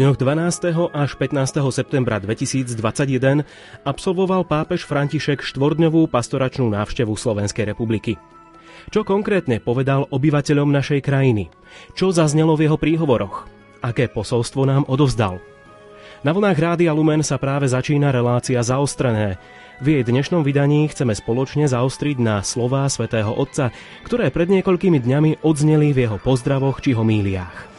dňoch 12. až 15. septembra 2021 absolvoval pápež František štvordňovú pastoračnú návštevu Slovenskej republiky. Čo konkrétne povedal obyvateľom našej krajiny? Čo zaznelo v jeho príhovoroch? Aké posolstvo nám odovzdal? Na vlnách Rádia Lumen sa práve začína relácia Zaostrené. V jej dnešnom vydaní chceme spoločne zaostriť na slová svätého Otca, ktoré pred niekoľkými dňami odzneli v jeho pozdravoch či homíliách.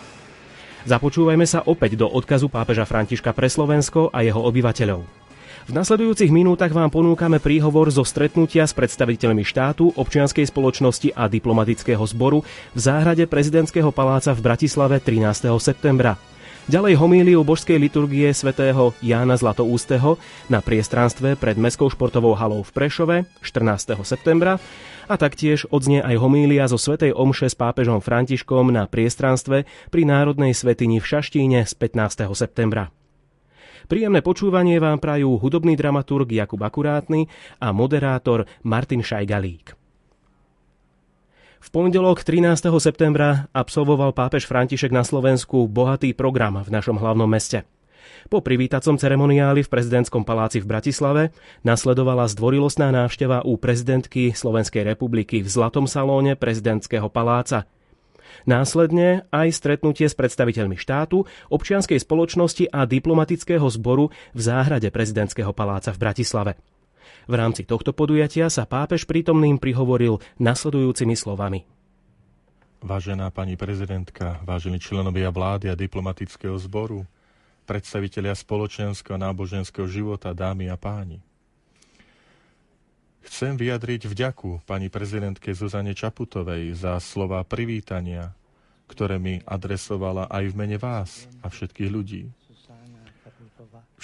Započúvajme sa opäť do odkazu pápeža Františka pre Slovensko a jeho obyvateľov. V nasledujúcich minútach vám ponúkame príhovor zo stretnutia s predstaviteľmi štátu, občianskej spoločnosti a diplomatického zboru v záhrade prezidentského paláca v Bratislave 13. septembra. Ďalej homíliu božskej liturgie svätého Jána Zlatoústeho na priestranstve pred Mestskou športovou halou v Prešove 14. septembra a taktiež odznie aj homília zo Svetej Omše s pápežom Františkom na priestranstve pri Národnej svetini v Šaštíne z 15. septembra. Príjemné počúvanie vám prajú hudobný dramaturg Jakub Akurátny a moderátor Martin Šajgalík. V pondelok 13. septembra absolvoval pápež František na Slovensku bohatý program v našom hlavnom meste. Po privítacom ceremoniáli v prezidentskom paláci v Bratislave nasledovala zdvorilostná návšteva u prezidentky Slovenskej republiky v Zlatom salóne prezidentského paláca. Následne aj stretnutie s predstaviteľmi štátu, občianskej spoločnosti a diplomatického zboru v záhrade prezidentského paláca v Bratislave. V rámci tohto podujatia sa pápež prítomným prihovoril nasledujúcimi slovami. Vážená pani prezidentka, vážení členovia vlády a diplomatického zboru, predstavitelia spoločenského a náboženského života, dámy a páni. Chcem vyjadriť vďaku pani prezidentke Zuzane Čaputovej za slova privítania, ktoré mi adresovala aj v mene vás a všetkých ľudí.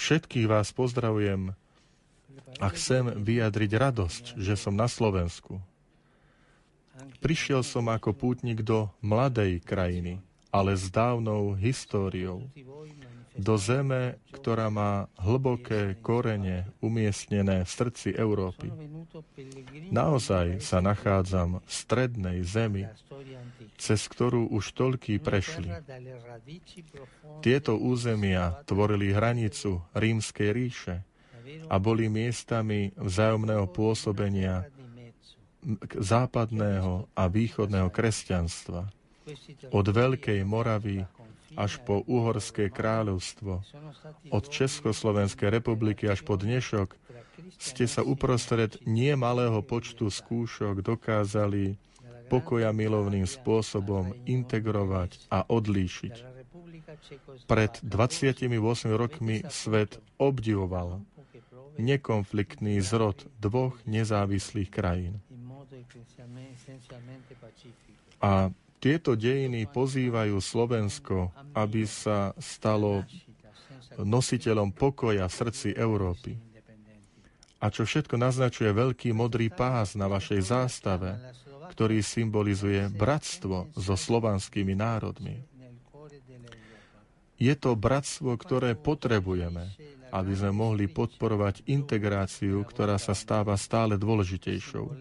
Všetkých vás pozdravujem a chcem vyjadriť radosť, že som na Slovensku. Prišiel som ako pútnik do mladej krajiny, ale s dávnou históriou, do zeme, ktorá má hlboké korene umiestnené v srdci Európy. Naozaj sa nachádzam v strednej zemi, cez ktorú už toľký prešli. Tieto územia tvorili hranicu rímskej ríše a boli miestami vzájomného pôsobenia západného a východného kresťanstva. Od Veľkej Moravy až po Uhorské kráľovstvo, od Československej republiky až po dnešok, ste sa uprostred nie malého počtu skúšok dokázali pokoja milovným spôsobom integrovať a odlíšiť. Pred 28 rokmi svet obdivoval nekonfliktný zrod dvoch nezávislých krajín. A tieto dejiny pozývajú Slovensko, aby sa stalo nositeľom pokoja v srdci Európy. A čo všetko naznačuje veľký modrý pás na vašej zástave, ktorý symbolizuje bratstvo so slovanskými národmi. Je to bratstvo, ktoré potrebujeme, aby sme mohli podporovať integráciu, ktorá sa stáva stále dôležitejšou.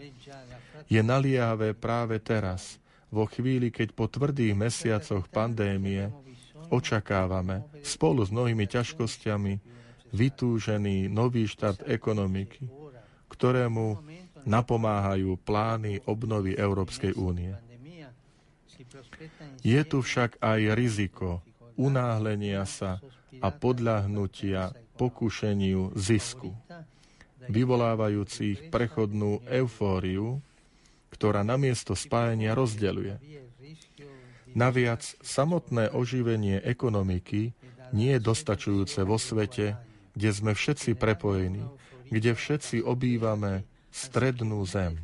Je naliehavé práve teraz, vo chvíli, keď po tvrdých mesiacoch pandémie očakávame spolu s mnohými ťažkosťami vytúžený nový štart ekonomiky, ktorému napomáhajú plány obnovy Európskej únie. Je tu však aj riziko unáhlenia sa a podľahnutia pokušeniu zisku, vyvolávajúcich prechodnú eufóriu, ktorá namiesto spájania rozdeľuje. Naviac, samotné oživenie ekonomiky nie je dostačujúce vo svete, kde sme všetci prepojení, kde všetci obývame strednú zem.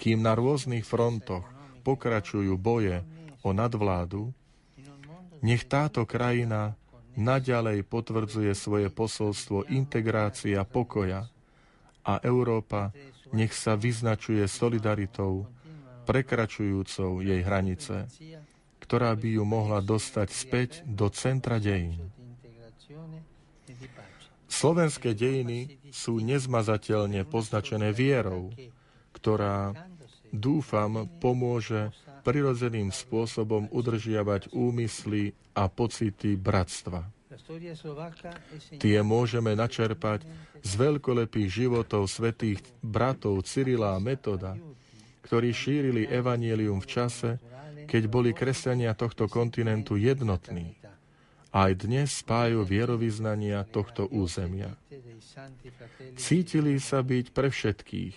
Kým na rôznych frontoch pokračujú boje o nadvládu, nech táto krajina naďalej potvrdzuje svoje posolstvo integrácia pokoja a Európa nech sa vyznačuje solidaritou, prekračujúcou jej hranice, ktorá by ju mohla dostať späť do centra dejín. Slovenské dejiny sú nezmazateľne poznačené vierou, ktorá, dúfam, pomôže prirodzeným spôsobom udržiavať úmysly a pocity bratstva. Tie môžeme načerpať z veľkolepých životov svetých bratov Cyrila a Metoda, ktorí šírili evanielium v čase, keď boli kresťania tohto kontinentu jednotní. Aj dnes spájajú vierovýznania tohto územia. Cítili sa byť pre všetkých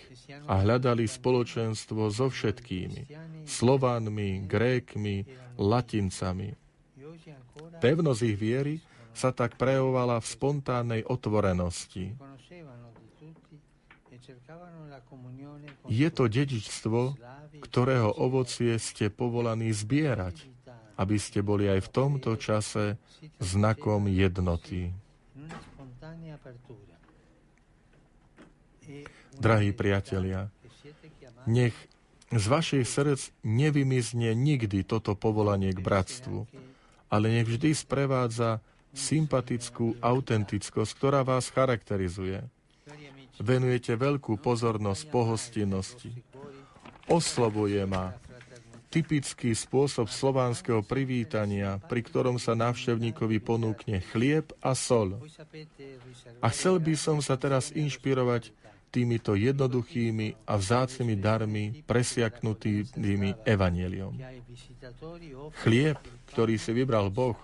a hľadali spoločenstvo so všetkými, Slovanmi, Grékmi, Latincami. Pevnosť ich viery sa tak prejavovala v spontánnej otvorenosti. Je to dedičstvo, ktorého ovocie ste povolaní zbierať, aby ste boli aj v tomto čase znakom jednoty. Drahí priatelia, nech z vašich srdc nevymizne nikdy toto povolanie k bratstvu, ale nech vždy sprevádza sympatickú autentickosť, ktorá vás charakterizuje. Venujete veľkú pozornosť pohostinnosti. Oslovuje ma typický spôsob slovanského privítania, pri ktorom sa návštevníkovi ponúkne chlieb a sol. A chcel by som sa teraz inšpirovať týmito jednoduchými a vzácnými darmi presiaknutými evaneliom. Chlieb, ktorý si vybral Boh,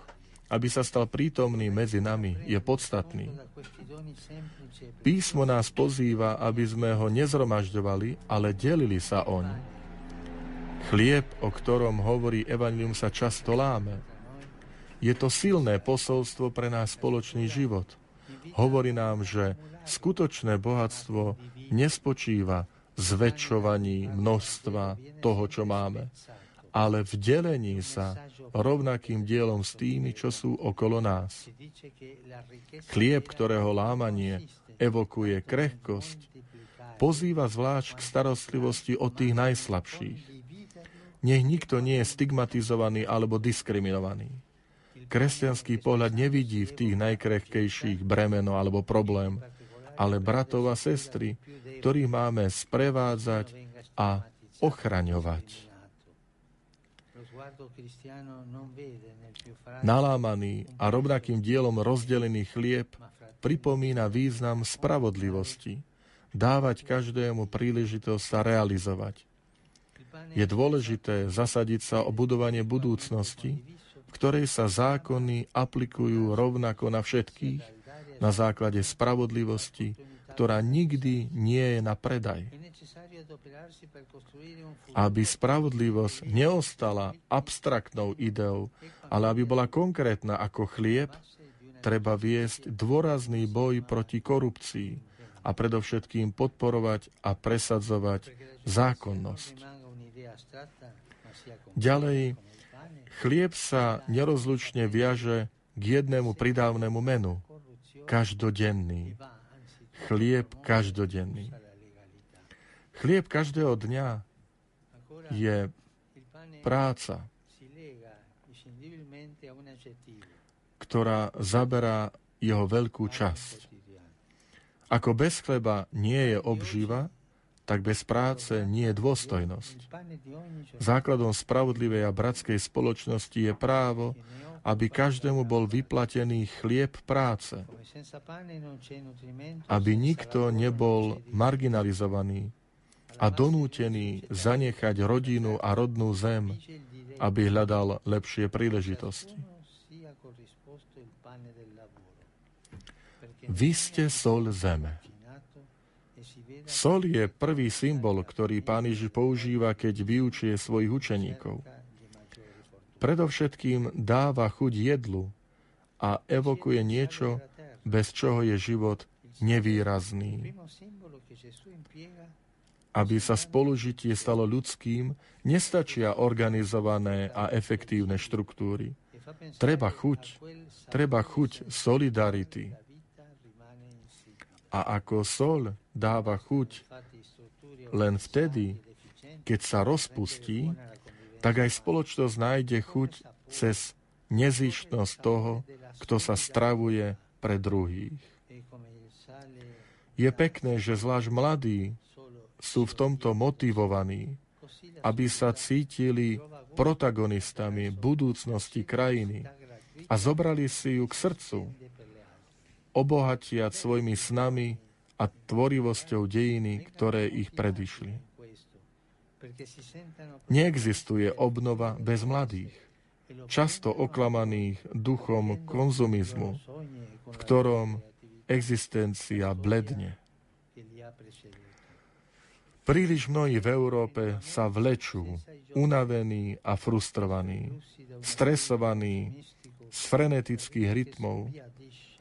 aby sa stal prítomný medzi nami, je podstatný. Písmo nás pozýva, aby sme ho nezromažďovali, ale delili sa oň. Chlieb, o ktorom hovorí Evangelium, sa často láme. Je to silné posolstvo pre náš spoločný život. Hovorí nám, že skutočné bohatstvo nespočíva zväčšovaní množstva toho, čo máme, ale v delení sa rovnakým dielom s tými, čo sú okolo nás. Chlieb, ktorého lámanie evokuje krehkosť, pozýva zvlášť k starostlivosti o tých najslabších. Nech nikto nie je stigmatizovaný alebo diskriminovaný. Kresťanský pohľad nevidí v tých najkrehkejších bremeno alebo problém, ale bratov a sestry, ktorých máme sprevádzať a ochraňovať. Nalámaný a rovnakým dielom rozdelený chlieb pripomína význam spravodlivosti, dávať každému príležitosť sa realizovať. Je dôležité zasadiť sa o budovanie budúcnosti, v ktorej sa zákony aplikujú rovnako na všetkých, na základe spravodlivosti, ktorá nikdy nie je na predaj. Aby spravodlivosť neostala abstraktnou ideou, ale aby bola konkrétna ako chlieb, treba viesť dôrazný boj proti korupcii a predovšetkým podporovať a presadzovať zákonnosť. Ďalej, chlieb sa nerozlučne viaže k jednému pridávnemu menu, každodenný. Chlieb každodenný. Chlieb každého dňa je práca, ktorá zaberá jeho veľkú časť. Ako bez chleba nie je obživa, tak bez práce nie je dôstojnosť. Základom spravodlivej a bratskej spoločnosti je právo, aby každému bol vyplatený chlieb práce, aby nikto nebol marginalizovaný a donútený zanechať rodinu a rodnú zem, aby hľadal lepšie príležitosti. Vy ste sol zeme. Sol je prvý symbol, ktorý pán Ježiš používa, keď vyučuje svojich učeníkov. Predovšetkým dáva chuť jedlu a evokuje niečo, bez čoho je život nevýrazný. Aby sa spolužitie stalo ľudským, nestačia organizované a efektívne štruktúry. Treba chuť, treba chuť solidarity, a ako sol dáva chuť len vtedy, keď sa rozpustí, tak aj spoločnosť nájde chuť cez nezištnosť toho, kto sa stravuje pre druhých. Je pekné, že zvlášť mladí sú v tomto motivovaní, aby sa cítili protagonistami budúcnosti krajiny a zobrali si ju k srdcu, obohatiať svojimi snami a tvorivosťou dejiny, ktoré ich predišli. Neexistuje obnova bez mladých, často oklamaných duchom konzumizmu, v ktorom existencia bledne. Príliš mnohí v Európe sa vlečú, unavení a frustrovaní, stresovaní z frenetických rytmov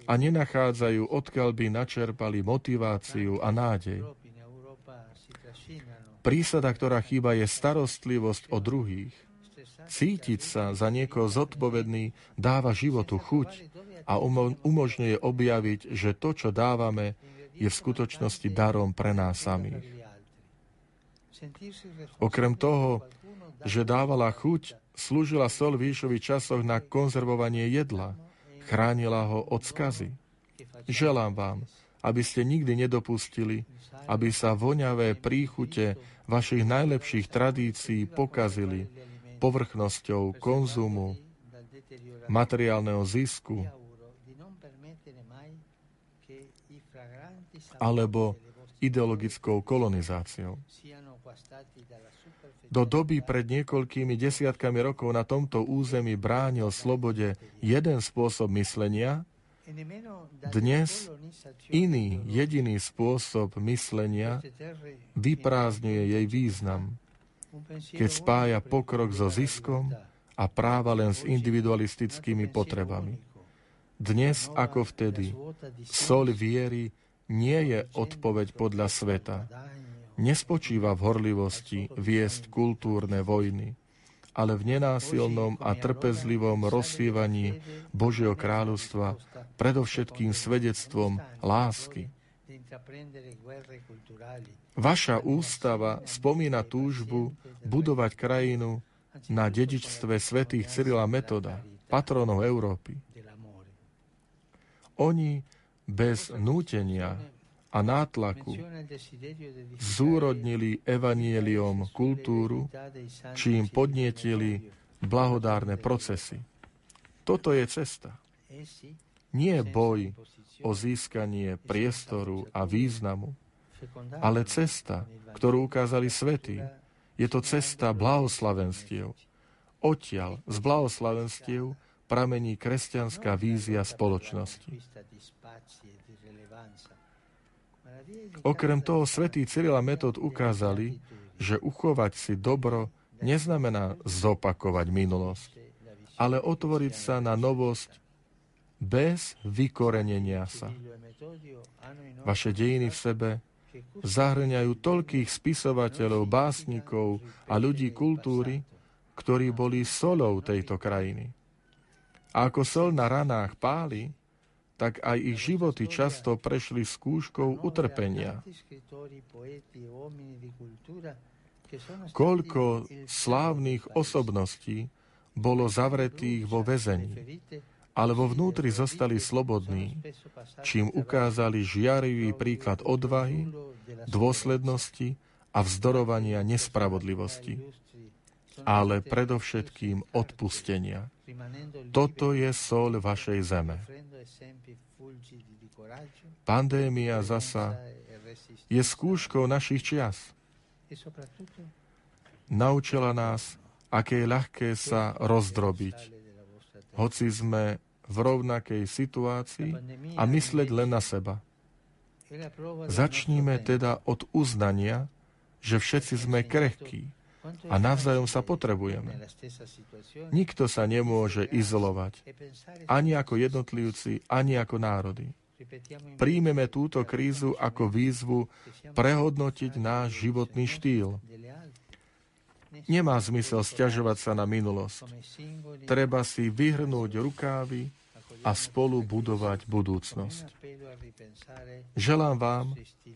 a nenachádzajú, odkiaľ by načerpali motiváciu a nádej. Prísada, ktorá chýba, je starostlivosť o druhých. Cítiť sa za niekoho zodpovedný dáva životu chuť a umožňuje objaviť, že to, čo dávame, je v skutočnosti darom pre nás samých. Okrem toho, že dávala chuť, slúžila sol v časoch na konzervovanie jedla, chránila ho od skazy. Želám vám, aby ste nikdy nedopustili, aby sa voňavé príchute vašich najlepších tradícií pokazili povrchnosťou konzumu, materiálneho zisku alebo ideologickou kolonizáciou. Do doby pred niekoľkými desiatkami rokov na tomto území bránil slobode jeden spôsob myslenia, dnes iný jediný spôsob myslenia vyprázdňuje jej význam, keď spája pokrok so ziskom a práva len s individualistickými potrebami. Dnes ako vtedy, sol viery nie je odpoveď podľa sveta. Nespočíva v horlivosti viesť kultúrne vojny, ale v nenásilnom a trpezlivom rozsievaní Božieho kráľovstva predovšetkým svedectvom lásky. Vaša ústava spomína túžbu budovať krajinu na dedičstve svätých Cyrila Metoda, patronov Európy. Oni bez nútenia a nátlaku zúrodnili evanieliom kultúru, čím podnietili blahodárne procesy. Toto je cesta. Nie boj o získanie priestoru a významu, ale cesta, ktorú ukázali svety. Je to cesta blahoslavenstiev. Odtiaľ z blahoslavenstiev pramení kresťanská vízia spoločnosti. Okrem toho svätý Cyril a Metod ukázali, že uchovať si dobro neznamená zopakovať minulosť, ale otvoriť sa na novosť bez vykorenenia sa. Vaše dejiny v sebe zahrňajú toľkých spisovateľov, básnikov a ľudí kultúry, ktorí boli solou tejto krajiny. A ako sol na ranách páli, tak aj ich životy často prešli skúškou utrpenia. Koľko slávnych osobností bolo zavretých vo väzení, ale vo vnútri zostali slobodní, čím ukázali žiarivý príklad odvahy, dôslednosti a vzdorovania nespravodlivosti ale predovšetkým odpustenia. Toto je sol vašej zeme. Pandémia zasa je skúškou našich čias. Naučila nás, aké je ľahké sa rozdrobiť, hoci sme v rovnakej situácii a mysleť len na seba. Začníme teda od uznania, že všetci sme krehkí, a navzájom sa potrebujeme. Nikto sa nemôže izolovať, ani ako jednotlivci, ani ako národy. Príjmeme túto krízu ako výzvu prehodnotiť náš životný štýl. Nemá zmysel stiažovať sa na minulosť. Treba si vyhrnúť rukávy a spolu budovať budúcnosť. Želám vám,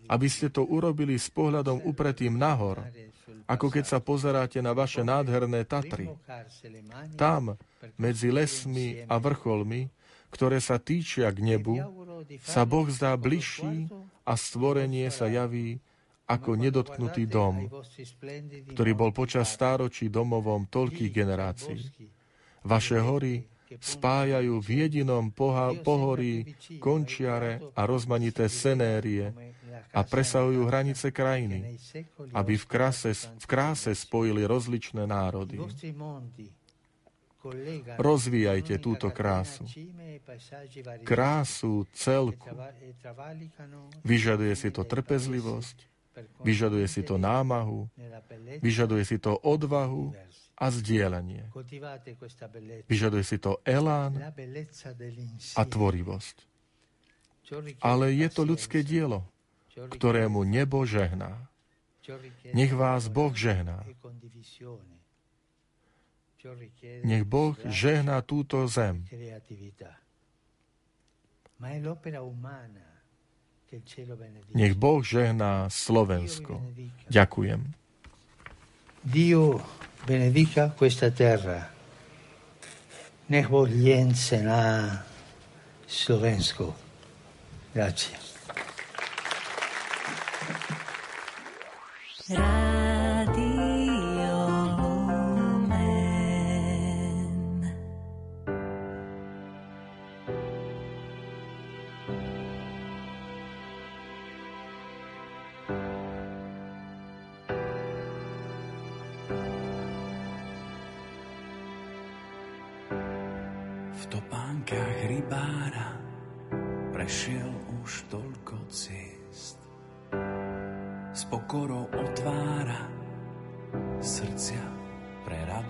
aby ste to urobili s pohľadom upretým nahor, ako keď sa pozeráte na vaše nádherné Tatry. Tam, medzi lesmi a vrcholmi, ktoré sa týčia k nebu, sa Boh zdá bližší a stvorenie sa javí ako nedotknutý dom, ktorý bol počas stáročí domovom toľkých generácií. Vaše hory spájajú v jedinom poha- pohorí končiare a rozmanité senérie a presahujú hranice krajiny, aby v kráse, v kráse spojili rozličné národy. Rozvíjajte túto krásu. Krásu celku. Vyžaduje si to trpezlivosť, vyžaduje si to námahu, vyžaduje si to odvahu a zdieľanie. Vyžaduje si to elán a tvorivosť. Ale je to ľudské dielo, ktorému nebo žehná. Nech vás Boh žehná. Nech Boh žehná túto zem. Nech Boh žehná Slovensko. Ďakujem. Dio benedica questa terra. Nech na Slovensko. Grazie.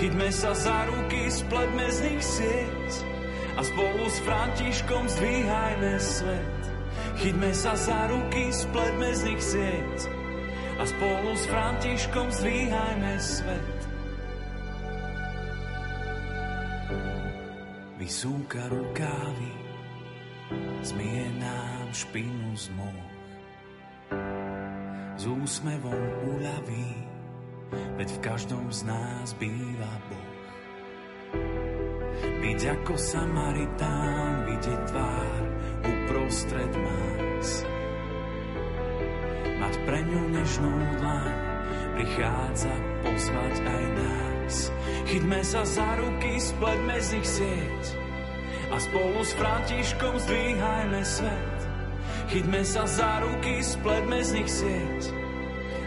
Chyťme sa za ruky, spletme z nich sieť a spolu s Františkom zdvíhajme svet. Chyťme sa za ruky, spletme z nich sieť a spolu s Františkom zdvíhajme svet. Vysúka rukávy, zmije nám špinu z moh. S úsmevom uľaví, veď v každom z nás býva Boh. Byť ako Samaritán, vidieť tvár uprostred más mať pre ňu nežnú dlaň, prichádza pozvať aj nás. Chyťme sa za ruky, spleťme z nich sieť a spolu s Františkom zdvíhajme svet. Chyťme sa za ruky, spleťme z nich sieť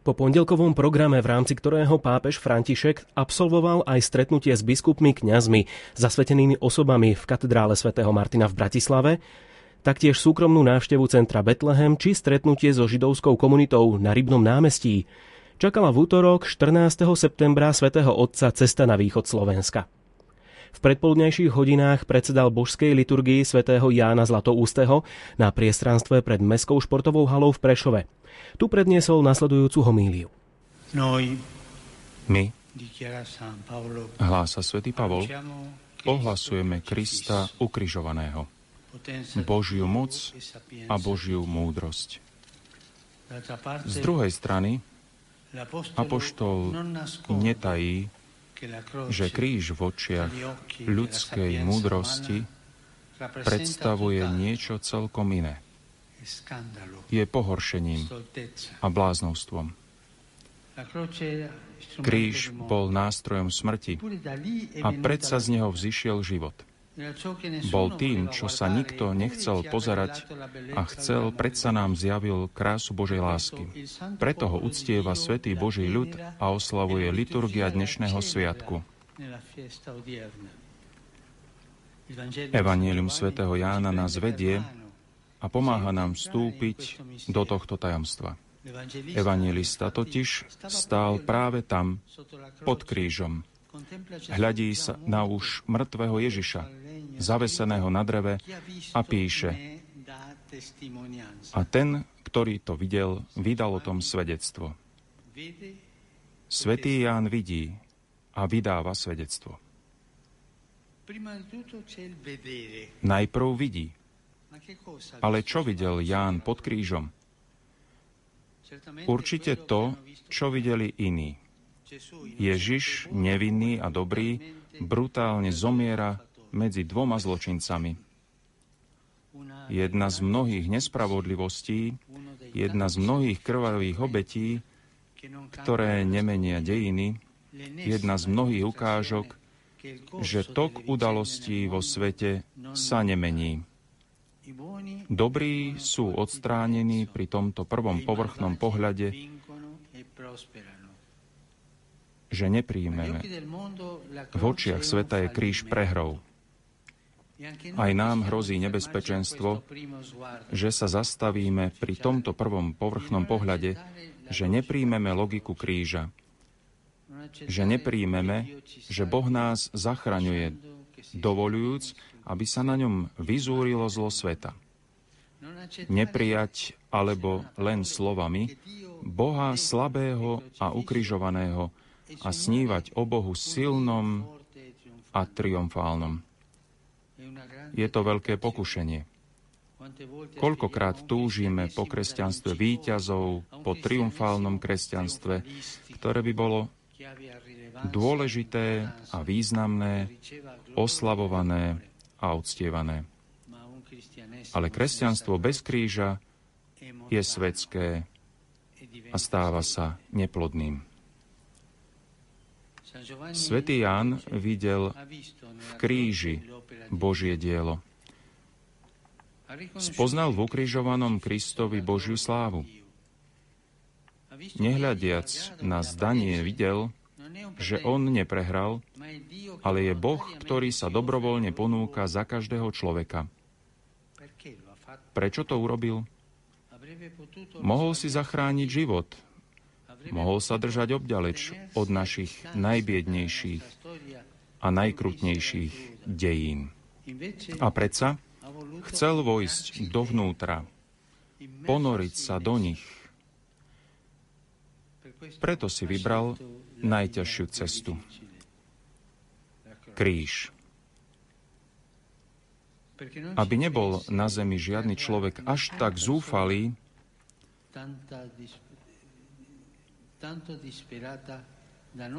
Po pondelkovom programe, v rámci ktorého pápež František absolvoval aj stretnutie s biskupmi, kňazmi, zasvetenými osobami v katedrále svätého Martina v Bratislave, taktiež súkromnú návštevu centra Betlehem či stretnutie so židovskou komunitou na Rybnom námestí. Čakala v útorok 14. septembra svätého Otca cesta na východ Slovenska. V predpoludnejších hodinách predsedal božskej liturgii svätého Jána Zlatoústeho na priestranstve pred Mestskou športovou halou v Prešove. Tu predniesol nasledujúcu homíliu. My, hlása svätý Pavol, ohlasujeme Krista ukrižovaného Božiu moc a Božiu múdrosť. Z druhej strany Apoštol netají, že kríž v očiach ľudskej múdrosti predstavuje niečo celkom iné. Je pohoršením a bláznovstvom. Kríž bol nástrojom smrti a predsa z neho vzýšiel život – bol tým, čo sa nikto nechcel pozerať a chcel, predsa nám zjavil krásu Božej lásky. Preto ho uctieva Svetý Boží ľud a oslavuje liturgia dnešného sviatku. Evangelium svätého Jána nás vedie a pomáha nám vstúpiť do tohto tajomstva. Evangelista totiž stál práve tam, pod krížom. Hľadí sa na už mŕtvého Ježiša, zaveseného na dreve a píše A ten, ktorý to videl, vydal o tom svedectvo. Svetý Ján vidí a vydáva svedectvo. Najprv vidí. Ale čo videl Ján pod krížom? Určite to, čo videli iní. Ježiš, nevinný a dobrý, brutálne zomiera medzi dvoma zločincami. Jedna z mnohých nespravodlivostí, jedna z mnohých krvavých obetí, ktoré nemenia dejiny, jedna z mnohých ukážok, že tok udalostí vo svete sa nemení. Dobrí sú odstránení pri tomto prvom povrchnom pohľade, že nepríjmeme. V očiach sveta je kríž prehrou. Aj nám hrozí nebezpečenstvo, že sa zastavíme pri tomto prvom povrchnom pohľade, že nepríjmeme logiku kríža, že nepríjmeme, že Boh nás zachraňuje, dovolujúc, aby sa na ňom vyzúrilo zlo sveta. Neprijať alebo len slovami Boha slabého a ukrižovaného a snívať o Bohu silnom a triumfálnom. Je to veľké pokušenie. Koľkokrát túžime po kresťanstve výťazov, po triumfálnom kresťanstve, ktoré by bolo dôležité a významné, oslavované a uctievané. Ale kresťanstvo bez kríža je svetské a stáva sa neplodným. Svetý Ján videl v kríži Božie dielo. Spoznal v ukrižovanom Kristovi Božiu slávu. Nehľadiac na zdanie videl, že on neprehral, ale je Boh, ktorý sa dobrovoľne ponúka za každého človeka. Prečo to urobil? Mohol si zachrániť život, mohol sa držať obďaleč od našich najbiednejších a najkrutnejších dejín. A predsa chcel vojsť dovnútra, ponoriť sa do nich. Preto si vybral najťažšiu cestu. Kríž. Aby nebol na zemi žiadny človek až tak zúfalý,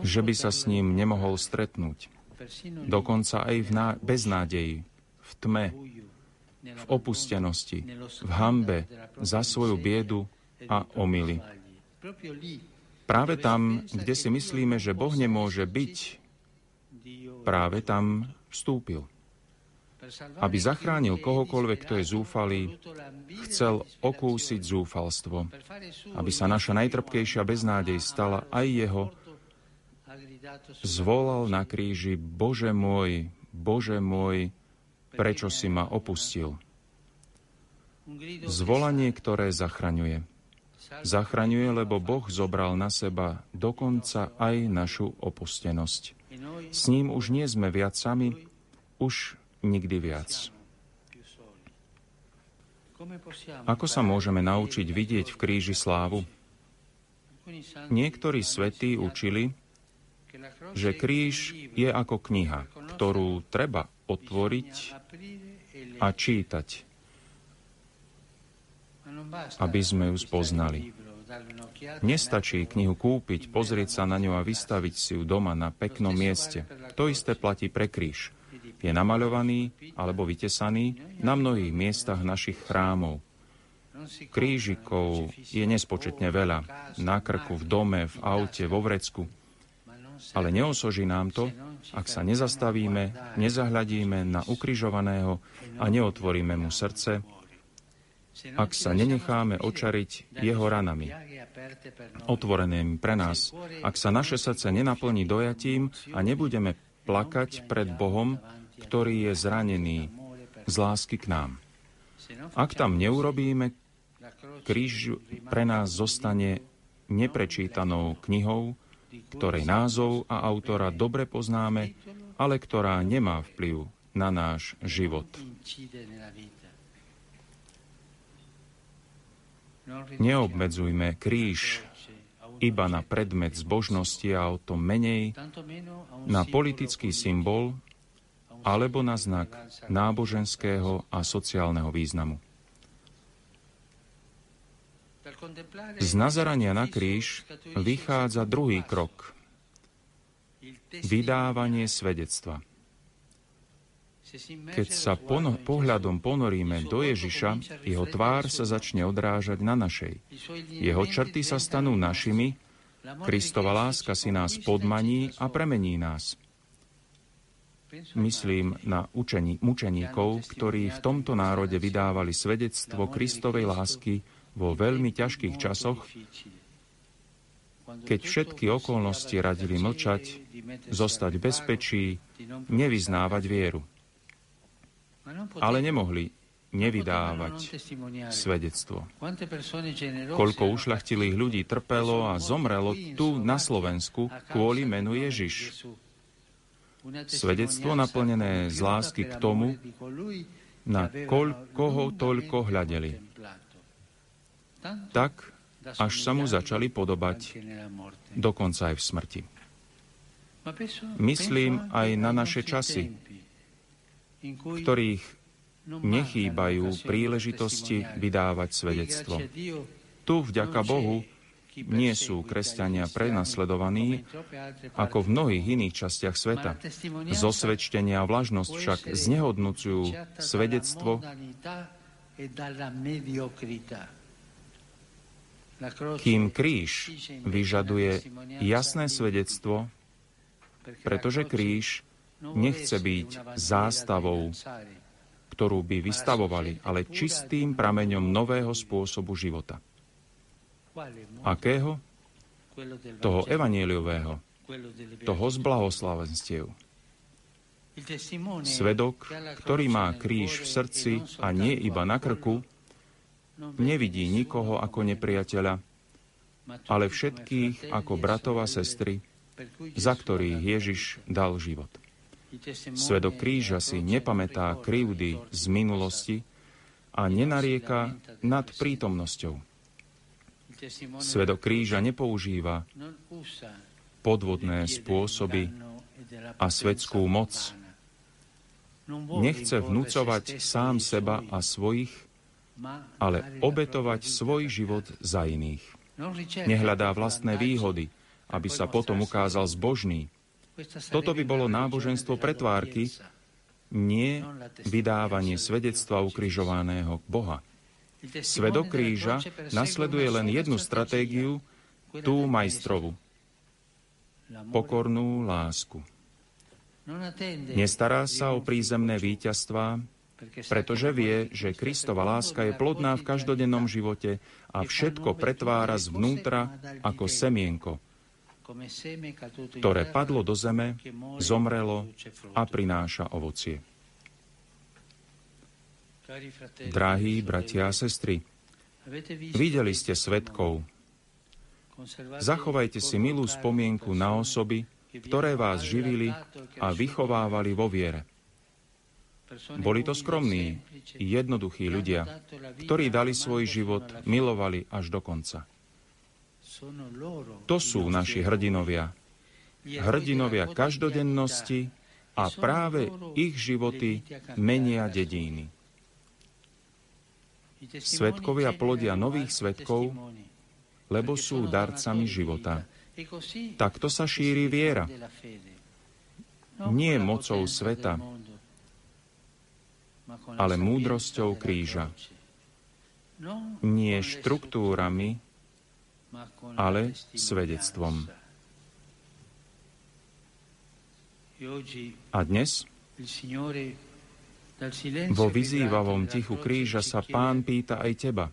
že by sa s ním nemohol stretnúť dokonca aj v ná- beznádeji, v tme, v opustenosti, v hambe za svoju biedu a omily. Práve tam, kde si myslíme, že Boh nemôže byť, práve tam vstúpil. Aby zachránil kohokoľvek, kto je zúfalý, chcel okúsiť zúfalstvo. Aby sa naša najtrpkejšia beznádej stala aj jeho zvolal na kríži, Bože môj, Bože môj, prečo si ma opustil? Zvolanie, ktoré zachraňuje. Zachraňuje, lebo Boh zobral na seba dokonca aj našu opustenosť. S ním už nie sme viac sami, už nikdy viac. Ako sa môžeme naučiť vidieť v kríži slávu? Niektorí svetí učili, že kríž je ako kniha, ktorú treba otvoriť a čítať, aby sme ju spoznali. Nestačí knihu kúpiť, pozrieť sa na ňu a vystaviť si ju doma na peknom mieste. To isté platí pre kríž. Je namaľovaný alebo vytesaný na mnohých miestach našich chrámov. Krížikov je nespočetne veľa. Na krku, v dome, v aute, vo vrecku. Ale neosoží nám to, ak sa nezastavíme, nezahľadíme na ukrižovaného a neotvoríme mu srdce, ak sa nenecháme očariť jeho ranami, otvorenými pre nás, ak sa naše srdce nenaplní dojatím a nebudeme plakať pred Bohom, ktorý je zranený z lásky k nám. Ak tam neurobíme, kríž pre nás zostane neprečítanou knihou, ktorej názov a autora dobre poznáme, ale ktorá nemá vplyv na náš život. Neobmedzujme kríž iba na predmet zbožnosti a o to menej na politický symbol alebo na znak náboženského a sociálneho významu. Z nazarania na kríž vychádza druhý krok. Vydávanie svedectva. Keď sa pono- pohľadom ponoríme do Ježiša, jeho tvár sa začne odrážať na našej. Jeho črty sa stanú našimi, Kristova láska si nás podmaní a premení nás. Myslím na učení, mučeníkov, ktorí v tomto národe vydávali svedectvo Kristovej lásky vo veľmi ťažkých časoch, keď všetky okolnosti radili mlčať, zostať v bezpečí, nevyznávať vieru ale nemohli nevydávať svedectvo. Koľko ušľachtilých ľudí trpelo a zomrelo tu na Slovensku kvôli menu Ježiš. Svedectvo naplnené z lásky k tomu, na koľkoho toľko hľadeli. Tak, až sa mu začali podobať, dokonca aj v smrti. Myslím aj na naše časy, v ktorých nechýbajú príležitosti vydávať svedectvo. Tu, vďaka Bohu, nie sú kresťania prenasledovaní ako v mnohých iných častiach sveta. Zosvedčenia a vlažnosť však znehodnocujú svedectvo. Kým kríž vyžaduje jasné svedectvo, pretože kríž nechce byť zástavou, ktorú by vystavovali, ale čistým prameňom nového spôsobu života. Akého? Toho evanieliového, toho z blahoslavenstiev. Svedok, ktorý má kríž v srdci a nie iba na krku, nevidí nikoho ako nepriateľa, ale všetkých ako bratov a sestry, za ktorých Ježiš dal život. Svedok kríža si nepamätá krivdy z minulosti a nenarieka nad prítomnosťou. Svedok kríža nepoužíva podvodné spôsoby a svetskú moc. Nechce vnúcovať sám seba a svojich, ale obetovať svoj život za iných. Nehľadá vlastné výhody, aby sa potom ukázal zbožný, toto by bolo náboženstvo pretvárky, nie vydávanie svedectva ukrižovaného Boha. Svedok kríža nasleduje len jednu stratégiu, tú majstrovu. Pokornú lásku. Nestará sa o prízemné víťazstvá, pretože vie, že Kristova láska je plodná v každodennom živote a všetko pretvára zvnútra ako semienko, ktoré padlo do zeme, zomrelo a prináša ovocie. Drahí bratia a sestry, videli ste svetkov. Zachovajte si milú spomienku na osoby, ktoré vás živili a vychovávali vo viere. Boli to skromní, jednoduchí ľudia, ktorí dali svoj život, milovali až do konca. To sú naši hrdinovia. Hrdinovia každodennosti a práve ich životy menia dedíny. Svetkovia plodia nových svetkov, lebo sú darcami života. Takto sa šíri viera. Nie mocou sveta, ale múdrosťou kríža. Nie štruktúrami, ale svedectvom. A dnes vo vyzývavom tichu kríža sa pán pýta aj teba.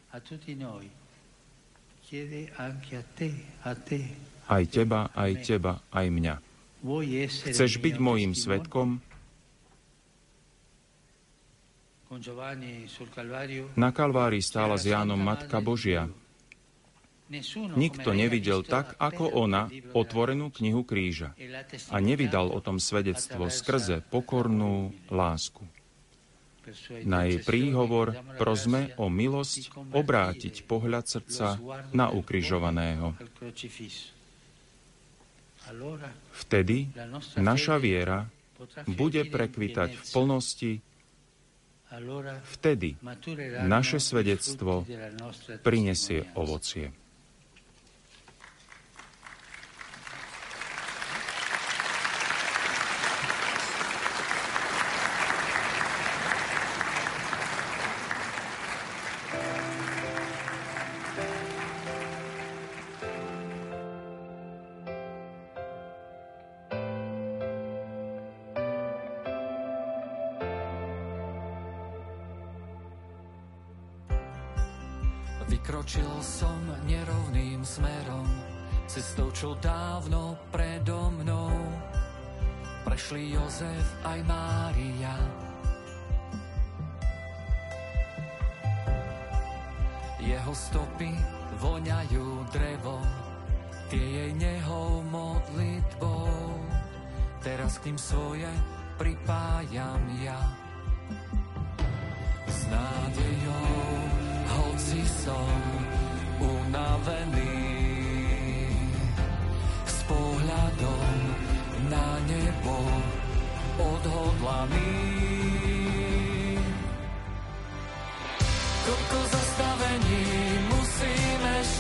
Aj teba, aj teba, aj mňa. Chceš byť mojim svetkom? Na Kalvárii stála s Jánom Matka Božia. Nikto nevidel tak, ako ona, otvorenú knihu kríža a nevydal o tom svedectvo skrze pokornú lásku. Na jej príhovor prosme o milosť obrátiť pohľad srdca na ukrižovaného. Vtedy naša viera bude prekvitať v plnosti, vtedy naše svedectvo prinesie ovocie.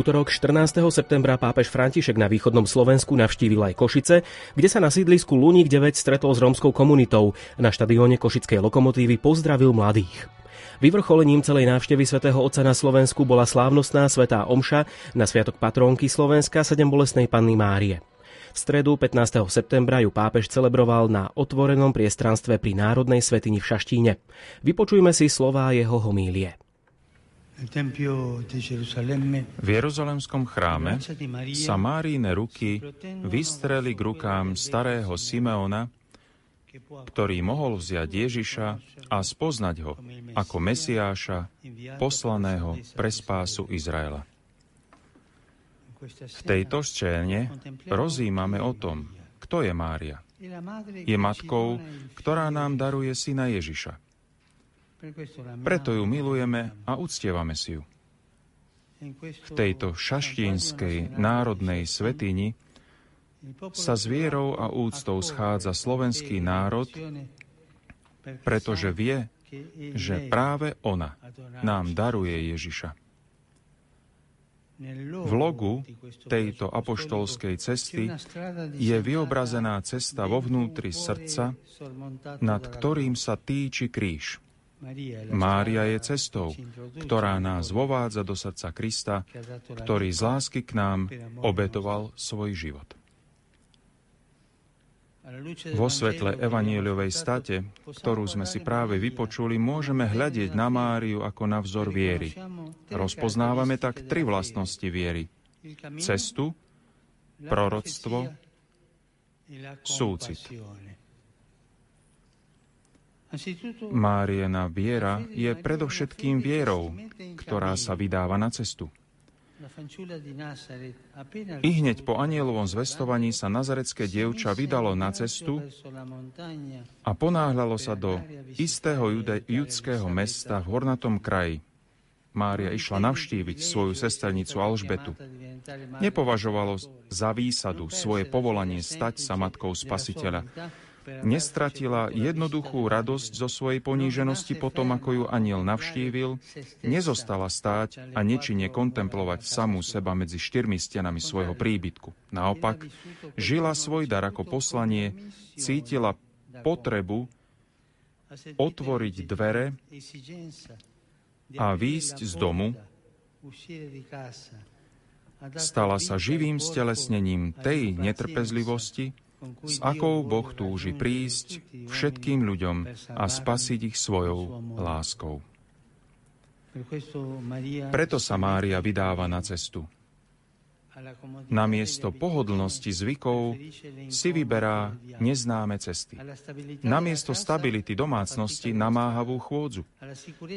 útorok 14. septembra pápež František na východnom Slovensku navštívil aj Košice, kde sa na sídlisku Luník 9 stretol s rómskou komunitou. Na štadióne Košickej lokomotívy pozdravil mladých. Vyvrcholením celej návštevy svätého Otca na Slovensku bola slávnostná svetá omša na sviatok patrónky Slovenska sedem bolesnej Panny Márie. V stredu 15. septembra ju pápež celebroval na otvorenom priestranstve pri Národnej svetini v Šaštíne. Vypočujme si slová jeho homílie. V Jeruzalemskom chráme sa Máríne ruky vystreli k rukám starého Simeona, ktorý mohol vziať Ježiša a spoznať ho ako Mesiáša, poslaného pre spásu Izraela. V tejto scéne rozímame o tom, kto je Mária. Je matkou, ktorá nám daruje syna Ježiša. Preto ju milujeme a uctievame si ju. V tejto šaštínskej národnej svetini sa s vierou a úctou schádza slovenský národ, pretože vie, že práve ona nám daruje Ježiša. V logu tejto apoštolskej cesty je vyobrazená cesta vo vnútri srdca, nad ktorým sa týči kríž. Mária je cestou, ktorá nás vovádza do srdca Krista, ktorý z lásky k nám obetoval svoj život. Vo svetle evanieliovej state, ktorú sme si práve vypočuli, môžeme hľadiť na Máriu ako na vzor viery. Rozpoznávame tak tri vlastnosti viery. Cestu, proroctvo, súcit. Máriena viera je predovšetkým vierou, ktorá sa vydáva na cestu. I hneď po anielovom zvestovaní sa nazarecké dievča vydalo na cestu a ponáhľalo sa do istého jude, judského mesta v hornatom kraji. Mária išla navštíviť svoju sesternicu Alžbetu. Nepovažovalo za výsadu svoje povolanie stať sa matkou spasiteľa, nestratila jednoduchú radosť zo svojej poníženosti potom, ako ju aniel navštívil, nezostala stáť a nečine kontemplovať samú seba medzi štyrmi stenami svojho príbytku. Naopak, žila svoj dar ako poslanie, cítila potrebu otvoriť dvere a výjsť z domu, stala sa živým stelesnením tej netrpezlivosti, s akou Boh túži prísť všetkým ľuďom a spasiť ich svojou láskou. Preto sa Mária vydáva na cestu. Namiesto pohodlnosti zvykov si vyberá neznáme cesty. Namiesto stability domácnosti namáhavú chôdzu.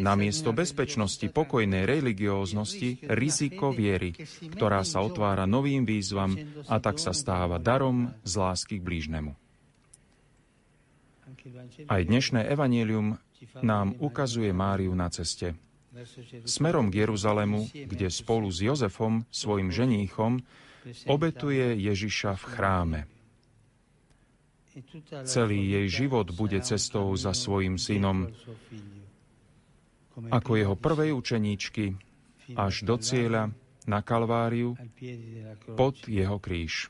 Namiesto bezpečnosti pokojnej religióznosti riziko viery, ktorá sa otvára novým výzvam a tak sa stáva darom z lásky k blížnemu. Aj dnešné evanílium nám ukazuje Máriu na ceste, smerom k Jeruzalému, kde spolu s Jozefom, svojim ženíchom, obetuje Ježiša v chráme. Celý jej život bude cestou za svojim synom, ako jeho prvej učeníčky, až do cieľa na Kalváriu pod jeho kríž.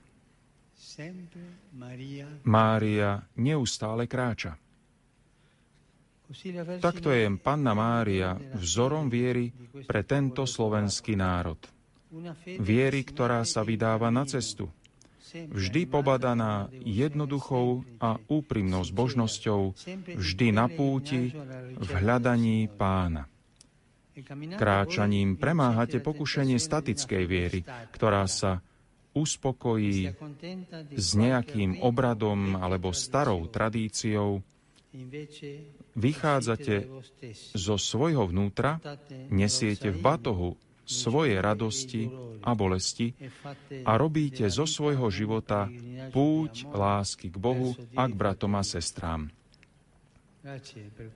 Mária neustále kráča. Takto je Panna Mária vzorom viery pre tento slovenský národ. Viery, ktorá sa vydáva na cestu. Vždy pobadaná jednoduchou a úprimnou zbožnosťou, vždy na púti v hľadaní pána. Kráčaním premáhate pokušenie statickej viery, ktorá sa uspokojí s nejakým obradom alebo starou tradíciou, vychádzate zo svojho vnútra, nesiete v batohu svoje radosti a bolesti a robíte zo svojho života púť lásky k Bohu a k bratom a sestrám.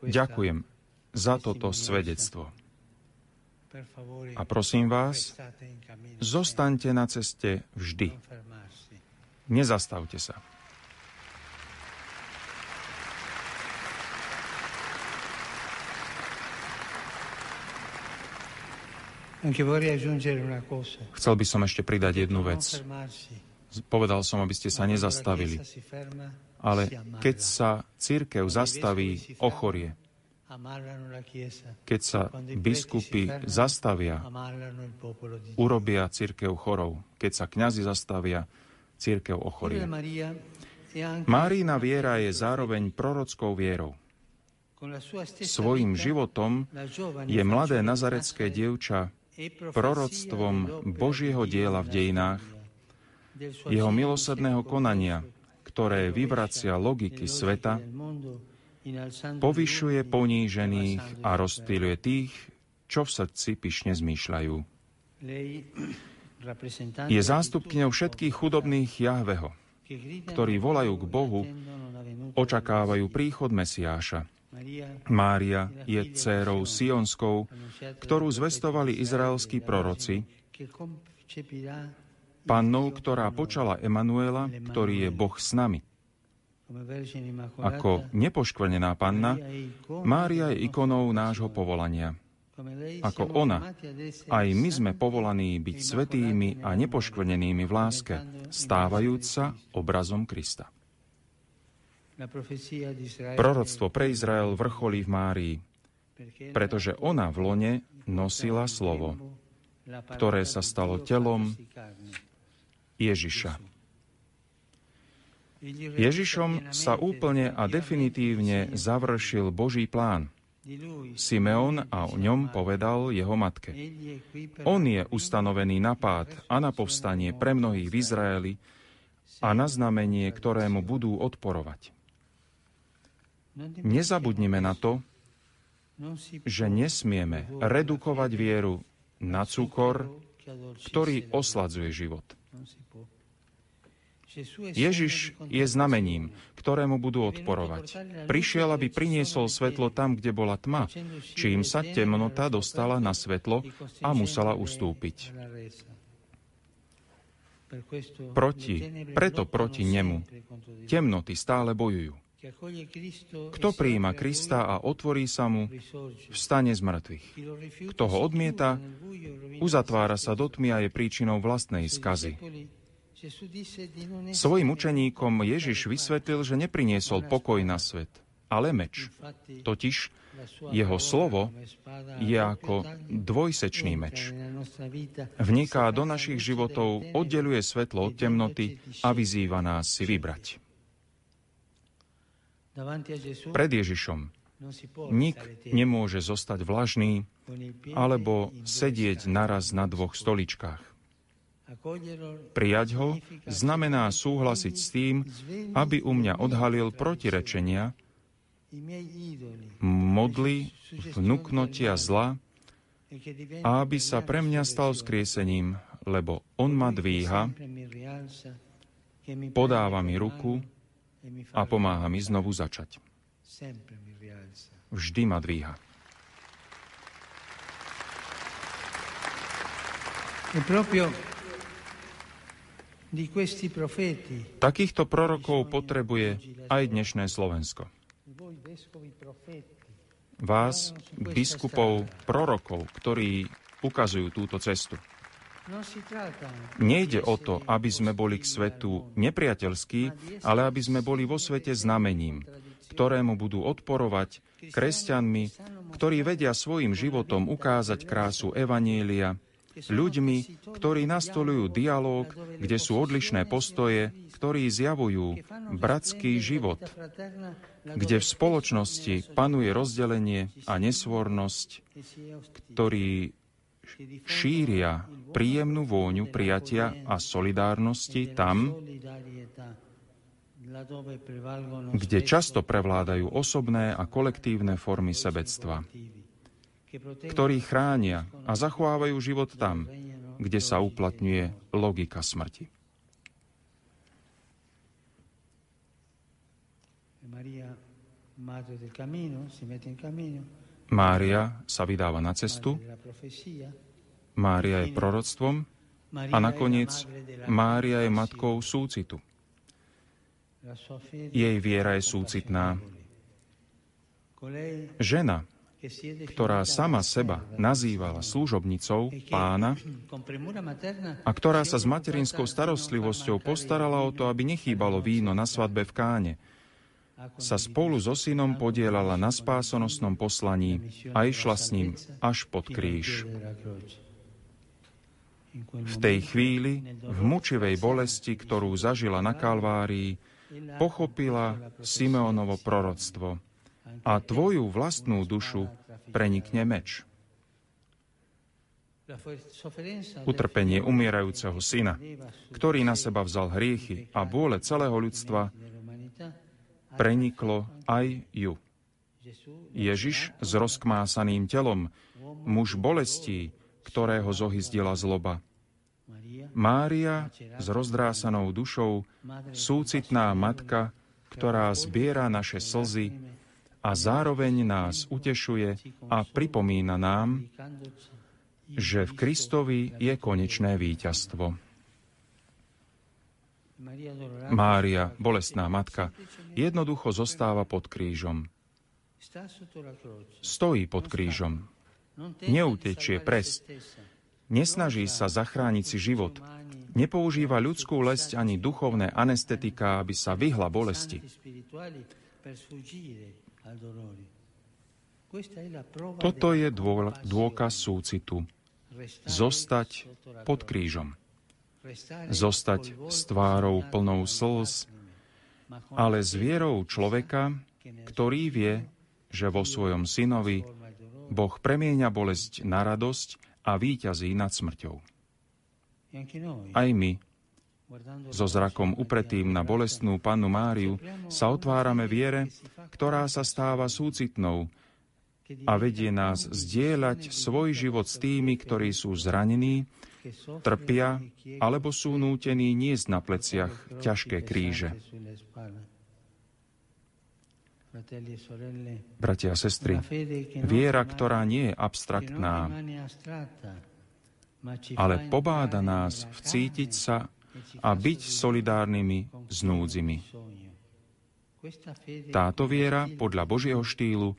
Ďakujem za toto svedectvo. A prosím vás, zostaňte na ceste vždy. Nezastavte sa. Chcel by som ešte pridať jednu vec. Povedal som, aby ste sa nezastavili. Ale keď sa církev zastaví, ochorie. Keď sa biskupy zastavia, urobia církev chorou. Keď sa kňazi zastavia, církev ochorie. Márína viera je zároveň prorockou vierou. Svojím životom je mladé nazarecké dievča proroctvom Božieho diela v dejinách, jeho milosrdného konania, ktoré vyvracia logiky sveta, povyšuje ponížených a rozptýluje tých, čo v srdci pyšne zmýšľajú. Je zástupkňou všetkých chudobných Jahveho, ktorí volajú k Bohu, očakávajú príchod Mesiáša. Mária je dcérou Sionskou, ktorú zvestovali izraelskí proroci, pannou, ktorá počala Emanuela, ktorý je Boh s nami. Ako nepoškvrnená panna, Mária je ikonou nášho povolania. Ako ona, aj my sme povolaní byť svetými a nepoškvrnenými v láske, stávajúc sa obrazom Krista. Proroctvo pre Izrael vrcholí v Márii, pretože ona v lone nosila slovo, ktoré sa stalo telom Ježiša. Ježišom sa úplne a definitívne završil Boží plán. Simeon a o ňom povedal jeho matke. On je ustanovený na pád a na povstanie pre mnohých v Izraeli a na znamenie, ktorému budú odporovať. Nezabudnime na to, že nesmieme redukovať vieru na cukor, ktorý osladzuje život. Ježiš je znamením, ktorému budú odporovať. Prišiel, aby priniesol svetlo tam, kde bola tma, čím sa temnota dostala na svetlo a musela ustúpiť. Proti, preto proti nemu temnoty stále bojujú. Kto prijíma Krista a otvorí sa mu, vstane z mŕtvych. Kto ho odmieta, uzatvára sa do tmy a je príčinou vlastnej skazy. Svojim učeníkom Ježiš vysvetlil, že nepriniesol pokoj na svet, ale meč. Totiž jeho slovo je ako dvojsečný meč. Vniká do našich životov, oddeluje svetlo od temnoty a vyzýva nás si vybrať. Pred Ježišom. nik nemôže zostať vlažný alebo sedieť naraz na dvoch stoličkách. Prijať ho znamená súhlasiť s tým, aby u mňa odhalil protirečenia, modly, vnúknotia zla a aby sa pre mňa stal vzkriesením, lebo on ma dvíha, podáva mi ruku, a pomáha mi znovu začať. Vždy ma dvíha. Takýchto prorokov potrebuje aj dnešné Slovensko. Vás, biskupov, prorokov, ktorí ukazujú túto cestu. Nejde o to, aby sme boli k svetu nepriateľskí, ale aby sme boli vo svete znamením, ktorému budú odporovať kresťanmi, ktorí vedia svojim životom ukázať krásu Evanielia, ľuďmi, ktorí nastolujú dialog, kde sú odlišné postoje, ktorí zjavujú bratský život, kde v spoločnosti panuje rozdelenie a nesvornosť, ktorí šíria príjemnú vôňu prijatia a solidárnosti tam, kde často prevládajú osobné a kolektívne formy sebectva, ktorí chránia a zachovávajú život tam, kde sa uplatňuje logika smrti. Maria, madre del camino, si mette in camino Mária sa vydáva na cestu, Mária je proroctvom a nakoniec Mária je matkou súcitu. Jej viera je súcitná. Žena ktorá sama seba nazývala služobnicou pána a ktorá sa s materinskou starostlivosťou postarala o to, aby nechýbalo víno na svadbe v káne, sa spolu so synom podielala na spásonosnom poslaní a išla s ním až pod kríž. V tej chvíli, v mučivej bolesti, ktorú zažila na Kalvárii, pochopila Simeonovo proroctvo. A tvoju vlastnú dušu prenikne meč. Utrpenie umierajúceho syna, ktorý na seba vzal hriechy a bôle celého ľudstva, preniklo aj ju. Ježiš s rozkmásaným telom, muž bolestí, ktorého zohyzdila zloba. Mária s rozdrásanou dušou, súcitná matka, ktorá zbiera naše slzy a zároveň nás utešuje a pripomína nám, že v Kristovi je konečné víťazstvo. Mária, bolestná matka, jednoducho zostáva pod krížom. Stojí pod krížom. Neutečie presť. Nesnaží sa zachrániť si život. Nepoužíva ľudskú lesť ani duchovné anestetika, aby sa vyhla bolesti. Toto je dôkaz súcitu. Zostať pod krížom. Zostať s tvárou plnou slz, ale s vierou človeka, ktorý vie, že vo svojom synovi Boh premieňa bolesť na radosť a víťazí nad smrťou. Aj my, so zrakom upretým na bolestnú pannu Máriu, sa otvárame viere, ktorá sa stáva súcitnou a vedie nás zdieľať svoj život s tými, ktorí sú zranení, trpia alebo sú nútení niesť na pleciach ťažké kríže. Bratia a sestry, viera, ktorá nie je abstraktná, ale pobáda nás vcítiť sa a byť solidárnymi s núdzimi. Táto viera podľa Božieho štýlu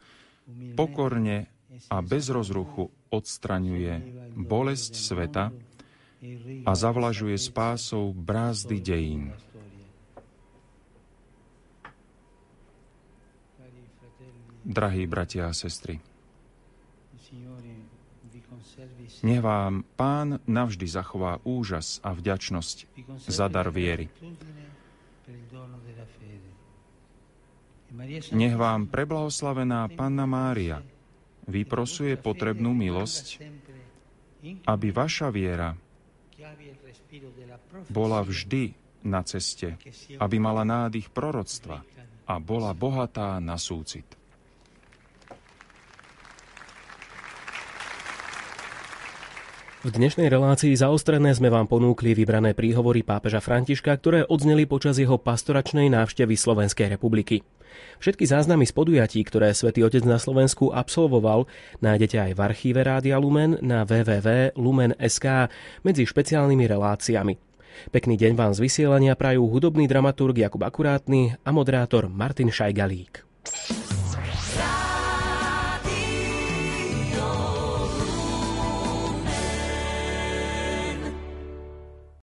pokorne a bez rozruchu odstraňuje bolesť sveta a zavlažuje spásou brázdy dejín. Drahí bratia a sestry, nech vám Pán navždy zachová úžas a vďačnosť za dar viery. Nech vám preblahoslavená Panna Mária vyprosuje potrebnú milosť, aby vaša viera bola vždy na ceste, aby mala nádych proroctva a bola bohatá na súcit. V dnešnej relácii zaostrené sme vám ponúkli vybrané príhovory pápeža Františka, ktoré odzneli počas jeho pastoračnej návštevy Slovenskej republiky. Všetky záznamy z podujatí, ktoré svätý Otec na Slovensku absolvoval, nájdete aj v archíve Rádia Lumen na www.lumen.sk medzi špeciálnymi reláciami. Pekný deň vám z vysielania prajú hudobný dramaturg Jakub Akurátny a moderátor Martin Šajgalík.